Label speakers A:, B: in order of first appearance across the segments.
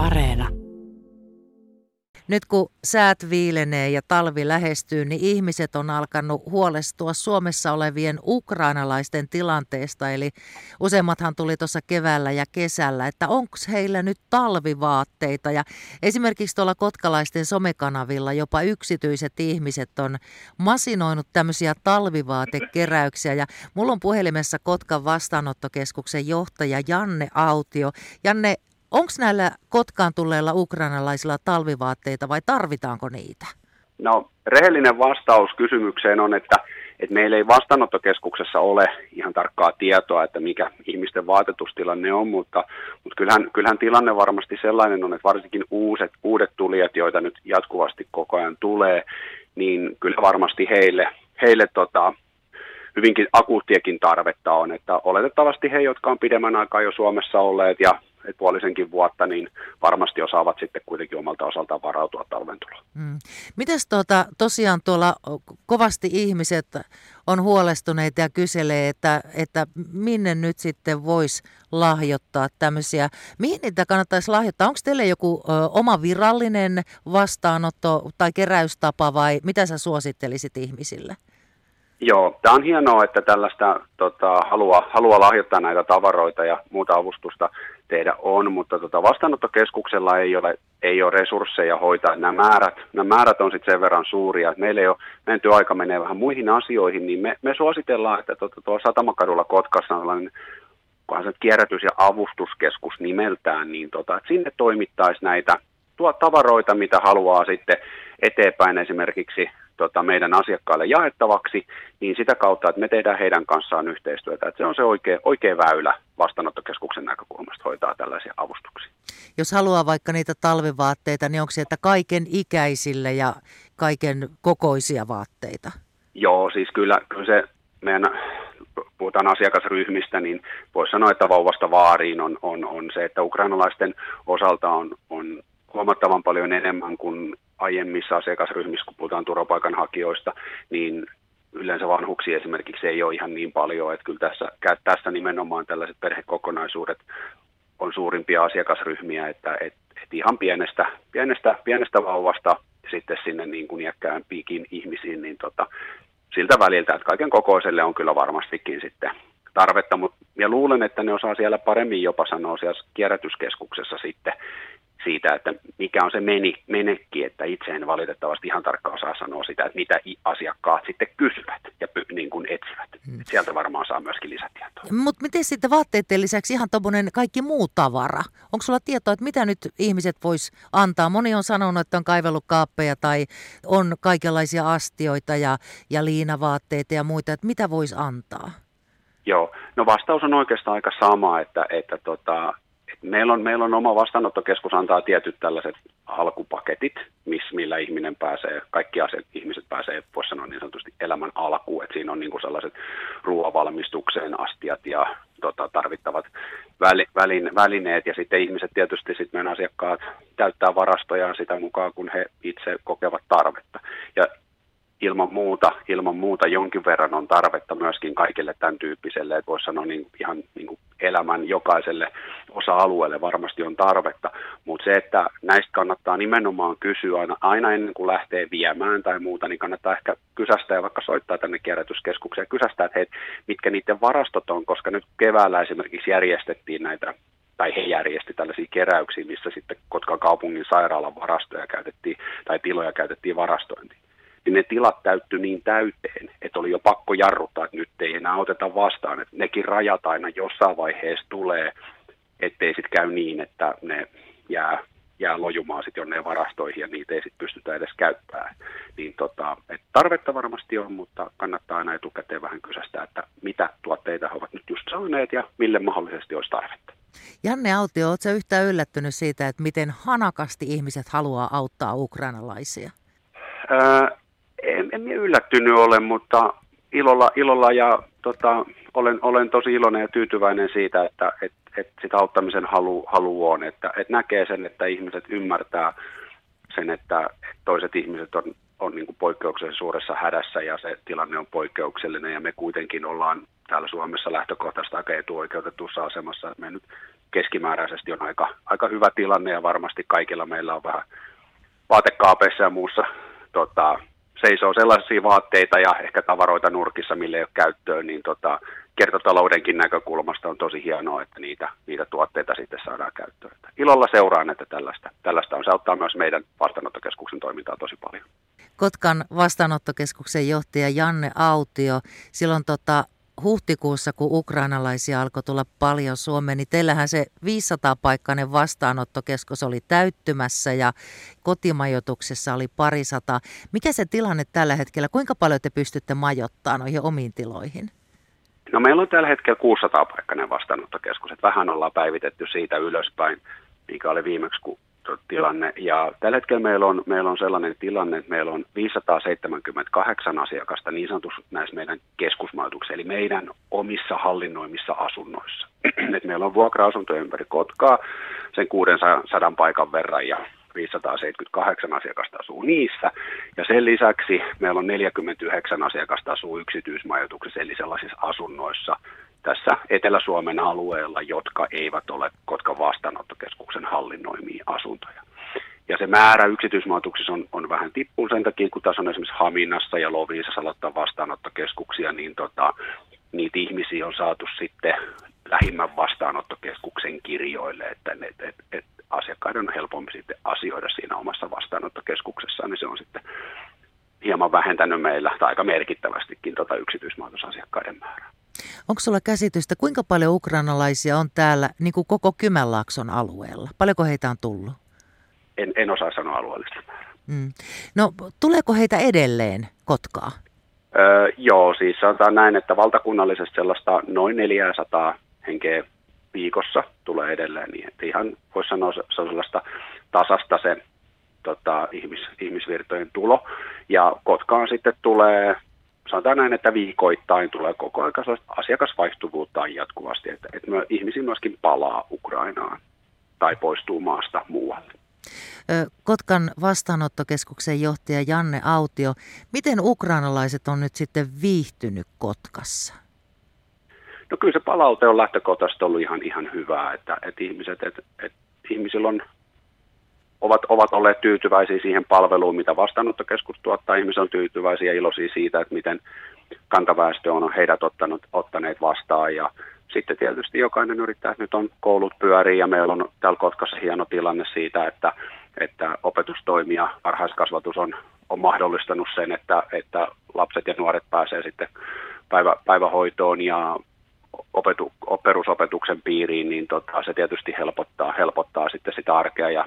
A: Areena.
B: Nyt kun säät viilenee ja talvi lähestyy, niin ihmiset on alkanut huolestua Suomessa olevien ukrainalaisten tilanteesta. Eli useimmathan tuli tuossa keväällä ja kesällä, että onko heillä nyt talvivaatteita. Ja esimerkiksi tuolla kotkalaisten somekanavilla jopa yksityiset ihmiset on masinoinut tämmöisiä talvivaatekeräyksiä. Ja mulla on puhelimessa Kotkan vastaanottokeskuksen johtaja Janne Autio. Janne, Onko näillä Kotkaan tulleilla ukrainalaisilla talvivaatteita vai tarvitaanko niitä?
C: No rehellinen vastaus kysymykseen on, että, että meillä ei vastaanottokeskuksessa ole ihan tarkkaa tietoa, että mikä ihmisten vaatetustilanne on, mutta, mutta kyllähän, kyllähän tilanne varmasti sellainen on, että varsinkin uuset, uudet tulijat, joita nyt jatkuvasti koko ajan tulee, niin kyllä varmasti heille, heille tota, hyvinkin akuuttiakin tarvetta on, että oletettavasti he, jotka on pidemmän aikaa jo Suomessa olleet ja puolisenkin vuotta, niin varmasti osaavat sitten kuitenkin omalta osaltaan varautua talven tuloon.
B: Mm. Mites tuota, tosiaan tuolla kovasti ihmiset on huolestuneita ja kyselee, että, että minne nyt sitten voisi lahjoittaa tämmöisiä. Mihin niitä kannattaisi lahjoittaa? Onko teille joku ö, oma virallinen vastaanotto tai keräystapa vai mitä sä suosittelisit ihmisille?
C: Joo, tämä on hienoa, että tällaista tota, halua, halua lahjoittaa näitä tavaroita ja muuta avustusta tehdä on, mutta tota, vastaanottokeskuksella ei ole, ei ole resursseja hoitaa nämä määrät. Nämä määrät on sitten sen verran suuria, että meillä ei ole, meidän työaika menee vähän muihin asioihin, niin me, me suositellaan, että tota, tuo Satamakadulla Kotkassa on sellainen se kierrätys- ja avustuskeskus nimeltään, niin tota, että sinne toimittaisi näitä tuo tavaroita, mitä haluaa sitten eteenpäin esimerkiksi tota, meidän asiakkaille jaettavaksi, niin sitä kautta, että me tehdään heidän kanssaan yhteistyötä. Että se on se oikea, oikea väylä vastaanottokeskuksen näkökulmasta hoitaa tällaisia avustuksia.
B: Jos haluaa vaikka niitä talvivaatteita, niin onko sieltä kaiken ikäisille ja kaiken kokoisia vaatteita?
C: Joo, siis kyllä, kyllä se meidän puhutaan asiakasryhmistä, niin voisi sanoa, että vauvasta vaariin on, on, on se, että ukrainalaisten osalta on, on huomattavan paljon enemmän kuin aiemmissa asiakasryhmissä, kun puhutaan turvapaikanhakijoista, niin yleensä vanhuksia esimerkiksi ei ole ihan niin paljon, että kyllä tässä, tässä nimenomaan tällaiset perhekokonaisuudet on suurimpia asiakasryhmiä, että et, ihan pienestä, pienestä, pienestä vauvasta sitten sinne niin kuin iäkkään piikin ihmisiin, niin tota, siltä väliltä, että kaiken kokoiselle on kyllä varmastikin sitten tarvetta, mutta ja luulen, että ne osaa siellä paremmin jopa sanoa siellä kierrätyskeskuksessa sitten, siitä, että mikä on se meni, menekki, että itse en valitettavasti ihan tarkkaan osaa sanoa sitä, että mitä asiakkaat sitten kysyvät ja py, niin kuin etsivät. Hmm. Sieltä varmaan saa myöskin lisätietoa.
B: Mutta miten sitten vaatteiden lisäksi ihan tuommoinen kaikki muu tavara? Onko sulla tietoa, että mitä nyt ihmiset vois antaa? Moni on sanonut, että on kaivellut kaappeja tai on kaikenlaisia astioita ja, ja liinavaatteita ja muita, että mitä voisi antaa?
C: Joo, no vastaus on oikeastaan aika sama, että, että tota, meillä on, meillä on oma vastaanottokeskus antaa tietyt tällaiset alkupaketit, miss, millä ihminen pääsee, kaikki asiat, ihmiset pääsee, voisi sanoa niin sanotusti elämän alkuun, että siinä on niin kuin sellaiset ruoavalmistukseen astiat ja tota, tarvittavat väli, välin, välineet ja sitten ihmiset tietysti sitten meidän asiakkaat täyttää varastojaan sitä mukaan, kun he itse kokevat tarvetta. Ja ilman muuta, ilman muuta jonkin verran on tarvetta myöskin kaikille tämän tyyppiselle, että voisi sanoa niin ihan niin kuin elämän jokaiselle osa-alueelle varmasti on tarvetta, mutta se, että näistä kannattaa nimenomaan kysyä aina, aina ennen kuin lähtee viemään tai muuta, niin kannattaa ehkä kysästä ja vaikka soittaa tänne kierrätyskeskukseen kysästä, että hei, mitkä niiden varastot on, koska nyt keväällä esimerkiksi järjestettiin näitä tai he järjesti tällaisia keräyksiä, missä sitten Kotkan kaupungin sairaalan varastoja käytettiin tai tiloja käytettiin varastointiin niin ne tilat täytty niin täyteen, että oli jo pakko jarruttaa, että nyt ei enää oteta vastaan. Että nekin rajat aina jossain vaiheessa tulee, ettei sitten käy niin, että ne jää, jää lojumaan sitten jonne varastoihin ja niitä ei sitten pystytä edes käyttämään. Niin tota, et tarvetta varmasti on, mutta kannattaa aina etukäteen vähän kysästä, että mitä tuotteita he ovat nyt just saaneet ja mille mahdollisesti olisi tarvetta.
B: Janne Autio, oletko yhtään yllättynyt siitä, että miten hanakasti ihmiset haluaa auttaa ukrainalaisia?
C: Öö, en, yllättynyt ole, mutta ilolla, ilolla ja tota, olen, olen tosi iloinen ja tyytyväinen siitä, että et, et sitä auttamisen halu, halu on, että et näkee sen, että ihmiset ymmärtää sen, että toiset ihmiset on, on niin poikkeuksellisen suuressa hädässä ja se tilanne on poikkeuksellinen ja me kuitenkin ollaan täällä Suomessa lähtökohtaisesti aika etuoikeutetussa asemassa, me nyt keskimääräisesti on aika, aika hyvä tilanne ja varmasti kaikilla meillä on vähän vaatekaapeissa ja muussa tota, seisoo sellaisia vaatteita ja ehkä tavaroita nurkissa, mille ei ole käyttöön, niin tota, kiertotaloudenkin näkökulmasta on tosi hienoa, että niitä, niitä tuotteita sitten saadaan käyttöön. Ilolla seuraan, että tällaista, tällaista on. Se auttaa myös meidän vastaanottokeskuksen toimintaa tosi paljon.
B: Kotkan vastaanottokeskuksen johtaja Janne Autio, silloin tota, huhtikuussa, kun ukrainalaisia alkoi tulla paljon Suomeen, niin teillähän se 500-paikkainen vastaanottokeskus oli täyttymässä ja kotimajoituksessa oli parisata. Mikä se tilanne tällä hetkellä, kuinka paljon te pystytte majoittamaan noihin omiin tiloihin?
C: No meillä on tällä hetkellä 600-paikkainen vastaanottokeskus, että vähän ollaan päivitetty siitä ylöspäin, mikä oli viimeksi, kun tilanne. Ja tällä hetkellä meillä on, meillä on sellainen tilanne, että meillä on 578 asiakasta niin sanotusti näissä meidän keskusmajoituksissa, eli meidän omissa hallinnoimissa asunnoissa. Et meillä on vuokra-asuntoja ympäri Kotkaa sen 600 paikan verran ja 578 asiakasta asuu niissä. Ja sen lisäksi meillä on 49 asiakasta asuu yksityismajoituksessa, eli sellaisissa asunnoissa, tässä Etelä-Suomen alueella, jotka eivät ole Kotkan vastaanottokeskuksen hallinnoimia asuntoja. Ja se määrä yksityismaatuksissa on, on vähän tippunut sen takia, kun tässä on esimerkiksi Haminassa ja Loviisassa aloittaa vastaanottokeskuksia, niin tota, niitä ihmisiä on saatu sitten lähimmän vastaanottokeskuksen kirjoille, että et, et, et asiakkaiden on helpompi sitten asioida siinä omassa vastaanottokeskuksessaan, niin se on sitten hieman vähentänyt meillä, tai aika merkittävästikin tota yksityismaatosasiakkaiden määrää.
B: Onko sulla käsitystä, kuinka paljon ukrainalaisia on täällä niin kuin koko Kymenlaakson alueella? Paljonko heitä on tullut?
C: En, en osaa sanoa alueellista
B: Mm. No, tuleeko heitä edelleen Kotkaa?
C: Öö, joo, siis sanotaan näin, että valtakunnallisesti sellaista noin 400 henkeä viikossa tulee edelleen, niin että ihan voisi sanoa se on sellaista tasasta se tota, ihmis, ihmisvirtojen tulo. Ja Kotkaan sitten tulee sanotaan näin, että viikoittain tulee koko ajan asiakasvaihtuvuutta jatkuvasti, että, että ihmisiä myöskin palaa Ukrainaan tai poistuu maasta muualle.
B: Kotkan vastaanottokeskuksen johtaja Janne Autio, miten ukrainalaiset on nyt sitten viihtynyt Kotkassa?
C: No kyllä se palaute on lähtökohtaisesti ollut ihan, ihan hyvää, että, että, ihmiset, että, että ihmisillä on ovat, ovat olleet tyytyväisiä siihen palveluun, mitä vastaanottokeskus tuottaa. Ihmiset on tyytyväisiä ja iloisia siitä, että miten kantaväestö on heidät ottanut, ottaneet vastaan. Ja sitten tietysti jokainen yrittää, että nyt on koulut pyörii ja meillä on täällä Kotkassa hieno tilanne siitä, että, että opetustoimi ja varhaiskasvatus on, on mahdollistanut sen, että, että lapset ja nuoret pääsee sitten päivä, päivähoitoon ja opetu, perusopetuksen piiriin, niin tota, se tietysti helpottaa, helpottaa sitten sitä arkea ja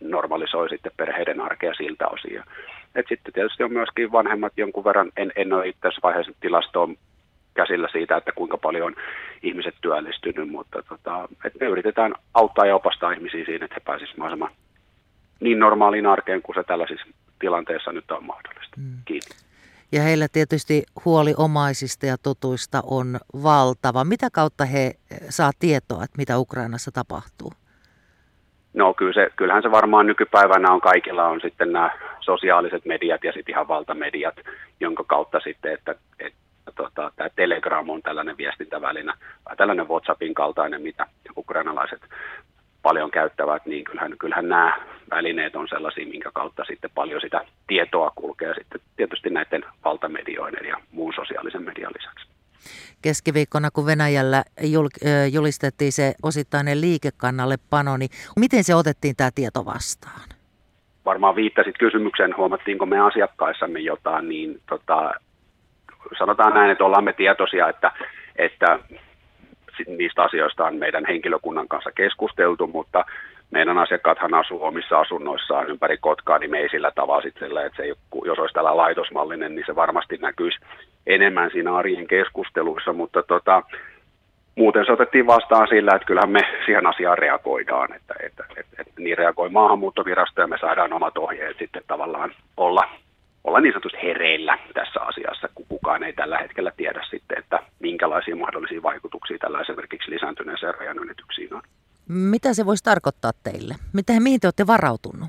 C: normalisoi sitten perheiden arkea siltä osin. Et sitten tietysti on myöskin vanhemmat jonkun verran, en, en ole itse asiassa vaiheessa tilastoon käsillä siitä, että kuinka paljon on ihmiset työllistynyt, mutta tota, et me yritetään auttaa ja opastaa ihmisiä siinä, että he pääsisivät mahdollisimman niin normaaliin arkeen kuin se tällaisissa tilanteissa nyt on mahdollista. Mm. Kiitos.
B: Ja heillä tietysti huoli omaisista ja tutuista on valtava. Mitä kautta he saa tietoa, että mitä Ukrainassa tapahtuu?
C: No kyllä se, kyllähän se varmaan nykypäivänä on kaikilla on sitten nämä sosiaaliset mediat ja sitten ihan valtamediat, jonka kautta sitten, että, että tota, tämä Telegram on tällainen viestintävälinä, tällainen WhatsAppin kaltainen, mitä ukrainalaiset paljon käyttävät, niin kyllähän, kyllähän nämä välineet on sellaisia, minkä kautta sitten paljon sitä tietoa kulkee sitten tietysti näiden valtamedioiden ja muun sosiaalisen median lisäksi
B: keskiviikkona, kun Venäjällä julistettiin se osittainen liikekannalle pano, niin miten se otettiin tämä tieto vastaan?
C: Varmaan viittasit kysymykseen, huomattiinko me asiakkaissamme jotain, niin tota, sanotaan näin, että ollaan me tietoisia, että, että niistä asioista on meidän henkilökunnan kanssa keskusteltu, mutta meidän asiakkaathan asuu omissa asunnoissaan ympäri Kotkaa, niin me ei sillä tavalla sitten, että se ei, jos olisi tällä laitosmallinen, niin se varmasti näkyisi enemmän siinä arjen keskusteluissa, mutta tota, muuten se otettiin vastaan sillä, että kyllähän me siihen asiaan reagoidaan, että, että, että, että niin reagoi maahanmuuttovirasto ja me saadaan omat ohjeet sitten tavallaan olla, olla niin sanotusti hereillä tässä asiassa, kun kukaan ei tällä hetkellä tiedä sitten, että minkälaisia mahdollisia vaikutuksia tällä esimerkiksi lisääntyneeseen rajanylityksiin on.
B: Mitä se voisi tarkoittaa teille? Mitä, mihin te olette varautunut?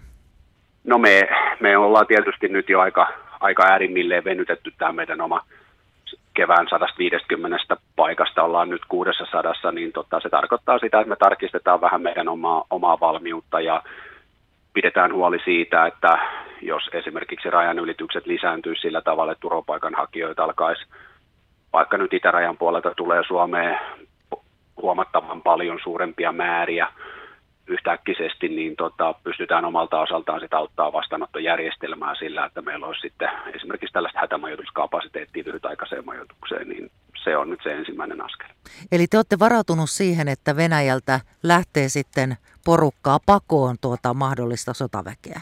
C: No me, me ollaan tietysti nyt jo aika, aika äärimmilleen venytetty tämä meidän oma kevään 150 paikasta ollaan nyt 600, niin tota, se tarkoittaa sitä, että me tarkistetaan vähän meidän omaa, omaa valmiutta ja pidetään huoli siitä, että jos esimerkiksi rajan ylitykset lisääntyy sillä tavalla, että turvapaikanhakijoita alkaisi vaikka nyt itärajan puolelta tulee Suomeen huomattavan paljon suurempia määriä yhtäkkisesti, niin tota, pystytään omalta osaltaan sitä auttaa vastaanottojärjestelmää sillä, että meillä olisi sitten esimerkiksi tällaista hätämajoituskapasiteettia lyhytaikaiseen majoitukseen, niin se on nyt se ensimmäinen askel.
B: Eli te olette varautunut siihen, että Venäjältä lähtee sitten porukkaa pakoon tuota mahdollista sotaväkeä?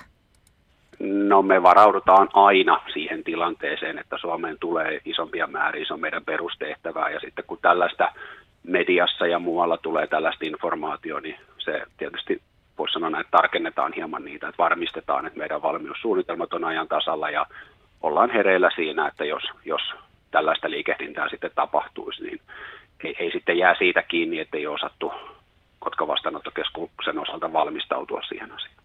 C: No me varaudutaan aina siihen tilanteeseen, että Suomeen tulee isompia määriä, se on meidän perustehtävää ja sitten kun tällaista mediassa ja muualla tulee tällaista informaatiota, niin se tietysti voisi sanoa että tarkennetaan hieman niitä, että varmistetaan, että meidän valmiussuunnitelmat on ajan tasalla ja ollaan hereillä siinä, että jos, jos tällaista liikehdintää sitten tapahtuisi, niin ei, ei sitten jää siitä kiinni, että ei osattu Kotka vastaanottokeskuksen osalta valmistautua siihen asiaan.